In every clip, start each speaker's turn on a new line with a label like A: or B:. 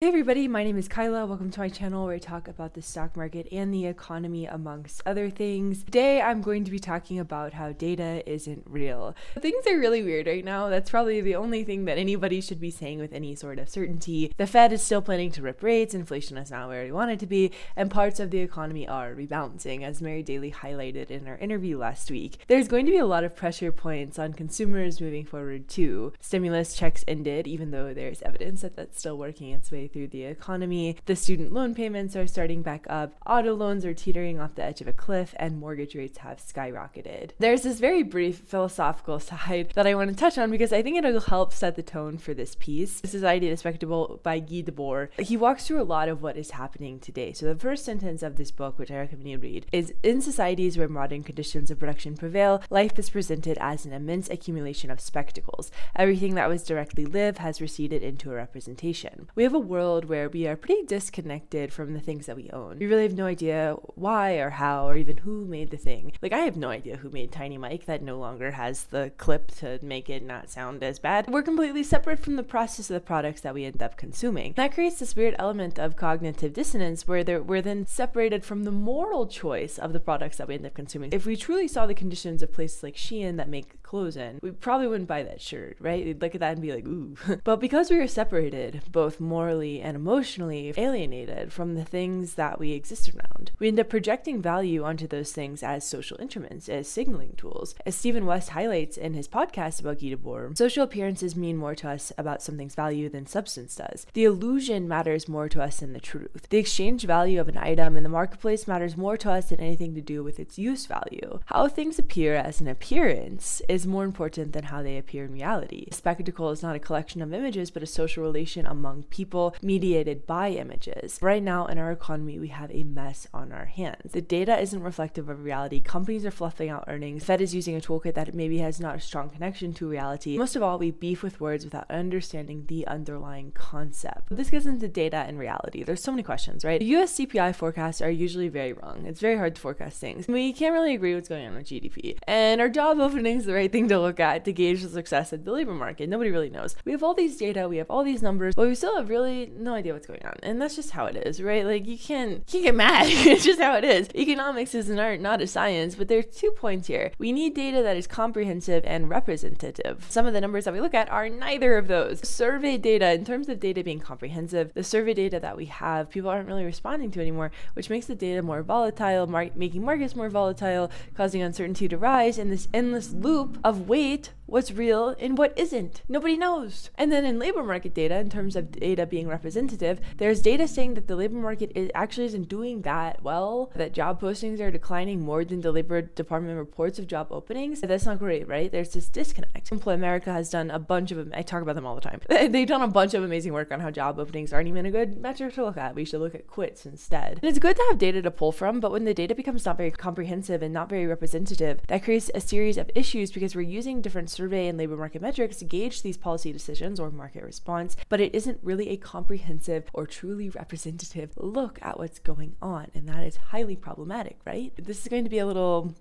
A: Hey everybody, my name is Kyla. Welcome to my channel where I talk about the stock market and the economy amongst other things. Today I'm going to be talking about how data isn't real. Things are really weird right now. That's probably the only thing that anybody should be saying with any sort of certainty. The Fed is still planning to rip rates, inflation is not where we want it to be, and parts of the economy are rebalancing, as Mary Daly highlighted in our interview last week. There's going to be a lot of pressure points on consumers moving forward too. Stimulus checks ended, even though there's evidence that that's still working its way through the economy. The student loan payments are starting back up, auto loans are teetering off the edge of a cliff, and mortgage rates have skyrocketed. There's this very brief philosophical side that I want to touch on because I think it'll help set the tone for this piece. Society of the Spectacle by Guy Debord. He walks through a lot of what is happening today. So the first sentence of this book, which I recommend you read, is in societies where modern conditions of production prevail, life is presented as an immense accumulation of spectacles. Everything that was directly live has receded into a representation. We have a world world where we are pretty disconnected from the things that we own. We really have no idea why or how or even who made the thing. Like, I have no idea who made Tiny Mic that no longer has the clip to make it not sound as bad. We're completely separate from the process of the products that we end up consuming. That creates this weird element of cognitive dissonance where we're then separated from the moral choice of the products that we end up consuming. If we truly saw the conditions of places like Shein that make clothes in, we probably wouldn't buy that shirt, right? We'd look at that and be like, ooh. but because we are separated, both morally and emotionally alienated from the things that we exist around. We end up projecting value onto those things as social instruments, as signaling tools. As Stephen West highlights in his podcast about Guy Debord, social appearances mean more to us about something's value than substance does. The illusion matters more to us than the truth. The exchange value of an item in the marketplace matters more to us than anything to do with its use value. How things appear as an appearance is more important than how they appear in reality. A spectacle is not a collection of images, but a social relation among people mediated by images. Right now in our economy, we have a mess on our hands. The data isn't reflective of reality. Companies are fluffing out earnings. Fed is using a toolkit that maybe has not a strong connection to reality. Most of all, we beef with words without understanding the underlying concept. This gets into data and reality. There's so many questions, right? The US CPI forecasts are usually very wrong. It's very hard to forecast things. We can't really agree what's going on with GDP. And our job openings the right thing to look at to gauge the success of the labor market. Nobody really knows. We have all these data, we have all these numbers, but we still have really no idea what's going on. And that's just how it is, right? Like you can't you can't get mad. it's just how it is. Economics is an art, not a science, but there are two points here. We need data that is comprehensive and representative. Some of the numbers that we look at are neither of those. Survey data, in terms of data being comprehensive, the survey data that we have, people aren't really responding to anymore, which makes the data more volatile, mar- making markets more volatile, causing uncertainty to rise, and this endless loop of wait what's real and what isn't. Nobody knows. And then in labor market data, in terms of data being representative, there's data saying that the labor market is, actually isn't doing that well, that job postings are declining more than the Labor Department reports of job openings. That's not great, right? There's this disconnect. Employ America has done a bunch of, I talk about them all the time. They've done a bunch of amazing work on how job openings aren't even a good metric to look at. We should look at quits instead. And it's good to have data to pull from, but when the data becomes not very comprehensive and not very representative, that creates a series of issues because we're using different survey and labor market metrics gauge these policy decisions or market response, but it isn't really a comprehensive or truly representative look at what's going on. And that is highly problematic, right? This is going to be a little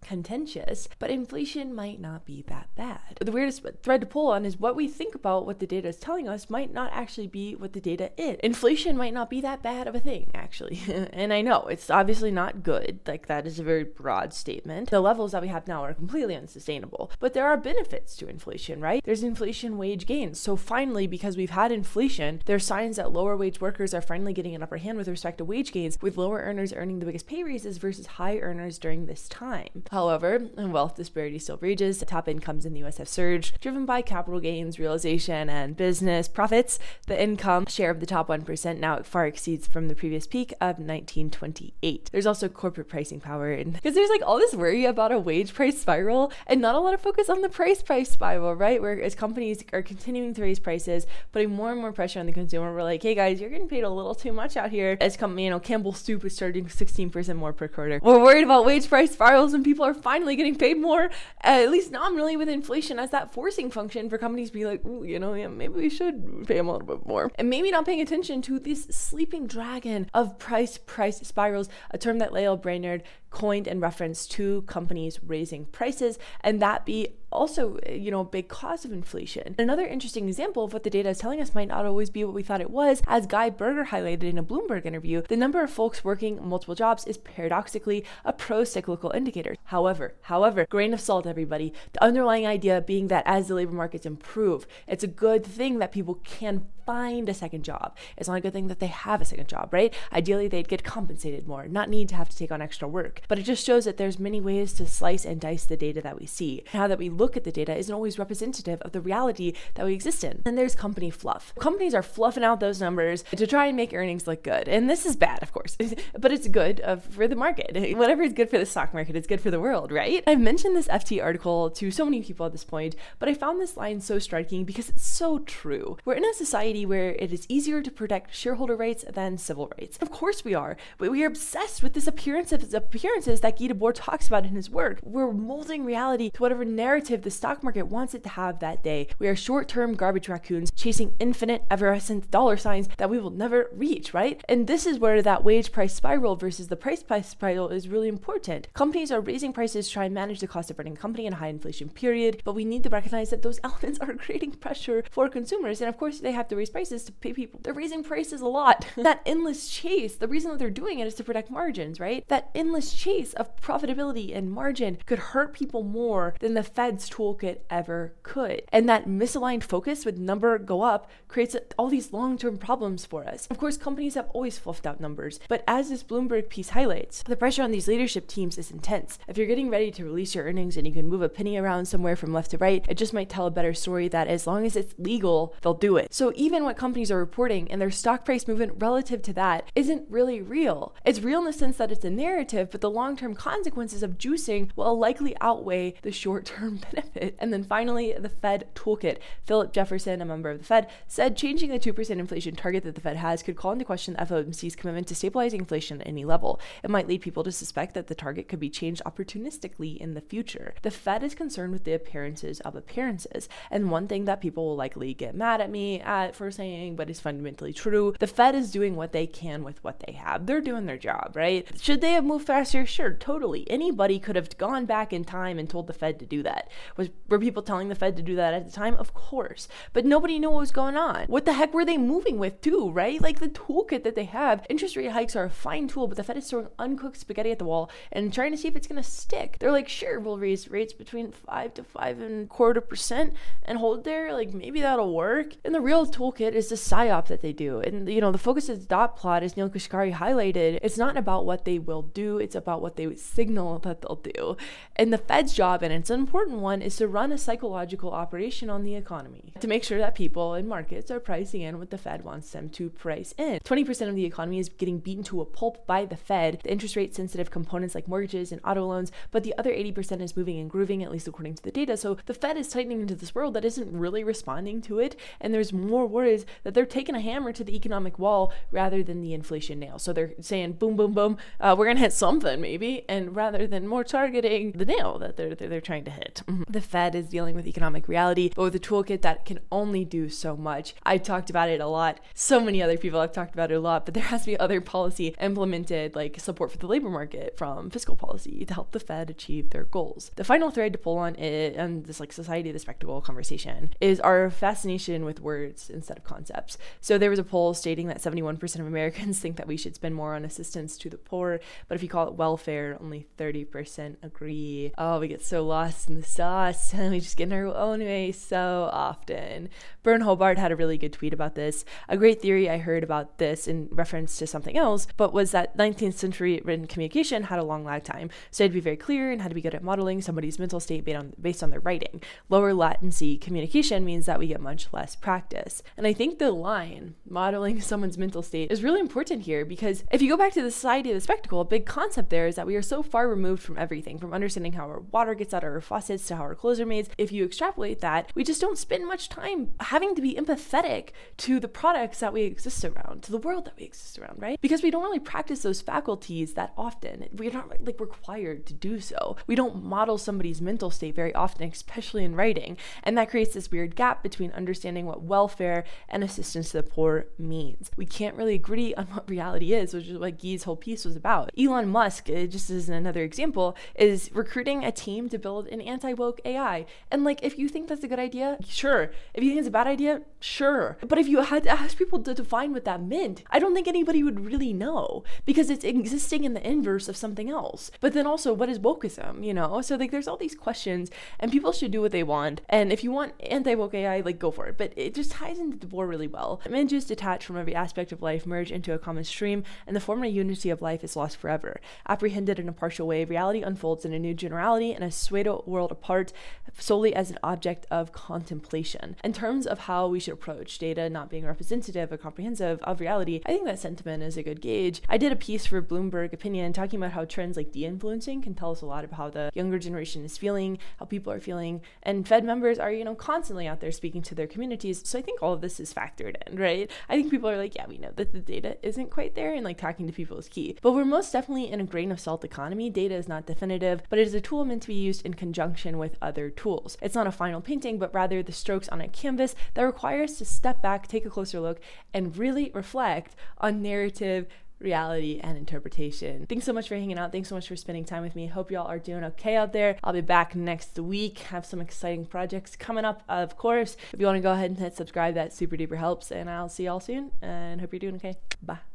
A: contentious, but inflation might not be that bad. The weirdest thread to pull on is what we think about what the data is telling us might not actually be what the data is. Inflation might not be that bad of a thing, actually. and I know it's obviously not good. Like, that is a very broad statement. The levels that we have now are completely unsustainable, but there are benefits to inflation, right? There's inflation wage gains. So, finally, because we've had inflation, there's signs that lower wage workers are finally getting an upper hand with respect to wage gains, with lower earners earning the biggest pay raises versus high earners during this time. However, and wealth disparity still rages. Top incomes in the US have surged, driven by capital gains, realization, and business profits. The income share of the top 1% now far exceeds from the previous peak of 1928. There's also corporate pricing power, because there's like all this worry about a wage price spiral and not a lot of focus on the price price spiral, right? Whereas companies are continuing to raise prices, putting more and more pressure on the consumer. We're like, hey guys, you're getting paid a little too much out here. As company, you know, Campbell Soup is charging 16% more per quarter. We're worried about wage price spirals and people are finally getting paid more, uh, at least nominally with inflation, as that forcing function for companies to be like, you know, yeah, maybe we should pay them a little bit more. And maybe not paying attention to this sleeping dragon of price price spirals, a term that Lael Brainard coined in reference to companies raising prices and that be also, you know, a big cause of inflation. Another interesting example of what the data is telling us might not always be what we thought it was, as Guy Berger highlighted in a Bloomberg interview, the number of folks working multiple jobs is paradoxically a pro-cyclical indicator. However, however, grain of salt, everybody, the underlying idea being that as the labor markets improve, it's a good thing that people can find a second job. It's not a good thing that they have a second job, right? Ideally, they'd get compensated more, not need to have to take on extra work. But it just shows that there's many ways to slice and dice the data that we see. How that we look at the data isn't always representative of the reality that we exist in. And there's company fluff. Companies are fluffing out those numbers to try and make earnings look good. And this is bad, of course, but it's good uh, for the market. Whatever is good for the stock market is good for the world, right? I've mentioned this FT article to so many people at this point, but I found this line so striking because it's so true. We're in a society where it is easier to protect shareholder rights than civil rights. Of course we are, but we are obsessed with this appearance of appearances that Guy Debord talks about in his work. We're molding reality to whatever narrative the stock market wants it to have that day. We are short-term garbage raccoons chasing infinite effervescent dollar signs that we will never reach, right? And this is where that wage price spiral versus the price price spiral is really important. Companies are raising prices to try and manage the cost of running a company in a high inflation period, but we need to recognize that those elements are creating pressure for consumers. And of course, they have to raise prices to pay people. They're raising prices a lot. that endless chase, the reason that they're doing it is to protect margins, right? That endless chase of profitability and margin could hurt people more than the Fed's toolkit ever could. And that misaligned focus with number go up creates all these long-term problems for us. Of course, companies have always fluffed out numbers, but as this Bloomberg piece highlights, the pressure on these leadership teams is intense. If you're getting ready to release your earnings and you can move a penny around somewhere from left to right, it just might tell a better story that as long as it's legal, they'll do it. So even what companies are reporting and their stock price movement relative to that isn't really real. It's real in the sense that it's a narrative, but the long-term consequences of juicing will likely outweigh the short-term benefit. And then finally, the Fed toolkit. Philip Jefferson, a member of the Fed, said changing the 2% inflation target that the Fed has could call into question the FOMC's commitment to stabilizing inflation at any level. It might lead people to suspect that the target could be changed opportunistically in the future. The Fed is concerned with the appearances of appearances. And one thing that people will likely get mad at me at for saying, but is fundamentally true, the Fed is doing what they can with what they have. They're doing their job, right? Should they have moved faster? Sure, totally. Anybody could have gone back in time and told the Fed to do that. Was were people telling the Fed to do that at the time? Of course. But nobody knew what was going on. What the heck were they moving with too, right? Like the toolkit that they have. Interest rate hikes are a fine tool, but the Fed is throwing uncooked spaghetti at the wall and trying to see if it's gonna stick. They're like, sure, we'll raise rates between five to five and a quarter percent and hold there. Like maybe that'll work. And the real toolkit is the psyop that they do. And you know, the focus of the dot plot, as Neel Kashkari highlighted, it's not about what they will do, it's about what they signal that they'll do. And the Fed's job, and it's an important one, is to run a psychological operation on the economy to make sure that people in markets are pricing in what the Fed wants them to price in. 20% of the economy is getting beaten to a pulp by the Fed, the interest rate sensitive components like mortgages and auto loans, but the other 80% is moving and grooving, at least according to the data. So the Fed is tightening into this world that isn't really responding to it. And there's more worries that they're taking a hammer to the economic wall rather than the inflation nail. So they're saying, boom, boom, boom, uh, we're going to hit something maybe, and rather than more targeting the nail that they're, they're, they're trying to hit. Mm-hmm. The Fed is dealing with economic reality, but with a toolkit that can only do so much. I talked about it a lot. So many other people have talked about it a lot, but there has to be other policy implemented, like support for the labor market from fiscal policy to help the Fed achieve their goals. The final thread to pull on it and this like society the spectacle conversation is our fascination with words instead of concepts. So there was a poll stating that 71% of Americans think that we should spend more on assistance to the poor, but if you call it welfare, only 30% agree. Oh, we get so lost in the sauce and we just get in our own way so often. Byrne Hobart had a really good tweet about this. A great theory I heard about this in reference to something else, but was that 19th century written communication had a long lag time. So had to be very clear and had to be good at modeling somebody's mental state based on, based on their writing. Lower latency communication means that we get much less practice. And I think the line, modeling someone's mental state, is really important here because if you go back to the society of the spectacle, a big concept there is that we are so far removed from everything, from understanding how our water gets out of our faucets to how our clothes are made. If you extrapolate that, we just don't spend much time having to be empathetic to the products that we exist around, to the world that we exist around, right? Because we don't really practice those faculties that often. We're not like required to do so. We don't model somebody's mental state very often, especially in writing. And that creates this weird gap between understanding what welfare and assistance to the poor means. We can't really agree on what reality is, which is what Guy's whole piece was about. Elon Musk Uh, just as another example, is recruiting a team to build an anti woke AI. And like, if you think that's a good idea, sure. If you think it's a bad idea, sure. But if you had to ask people to define what that meant, I don't think anybody would really know because it's existing in the inverse of something else. But then also, what is wokeism? You know? So like, there's all these questions, and people should do what they want. And if you want anti woke AI, like, go for it. But it just ties into the war really well. Images detached from every aspect of life merge into a common stream, and the former unity of life is lost forever. Apprehended in a partial way, reality unfolds in a new generality and a pseudo world apart solely as an object of contemplation. In terms of how we should approach data not being representative or comprehensive of reality, I think that sentiment is a good gauge. I did a piece for Bloomberg Opinion talking about how trends like de influencing can tell us a lot about how the younger generation is feeling, how people are feeling, and Fed members are, you know, constantly out there speaking to their communities. So I think all of this is factored in, right? I think people are like, yeah, we know that the data isn't quite there, and like talking to people is key. But we're most definitely in a grain of salt economy. Data is not definitive, but it is a tool meant to be used in conjunction with other tools. It's not a final painting, but rather the strokes on a canvas that require us to step back, take a closer look, and really reflect on narrative reality and interpretation. Thanks so much for hanging out. Thanks so much for spending time with me. Hope y'all are doing okay out there. I'll be back next week. Have some exciting projects coming up, of course. If you want to go ahead and hit subscribe, that super duper helps. And I'll see y'all soon and hope you're doing okay. Bye.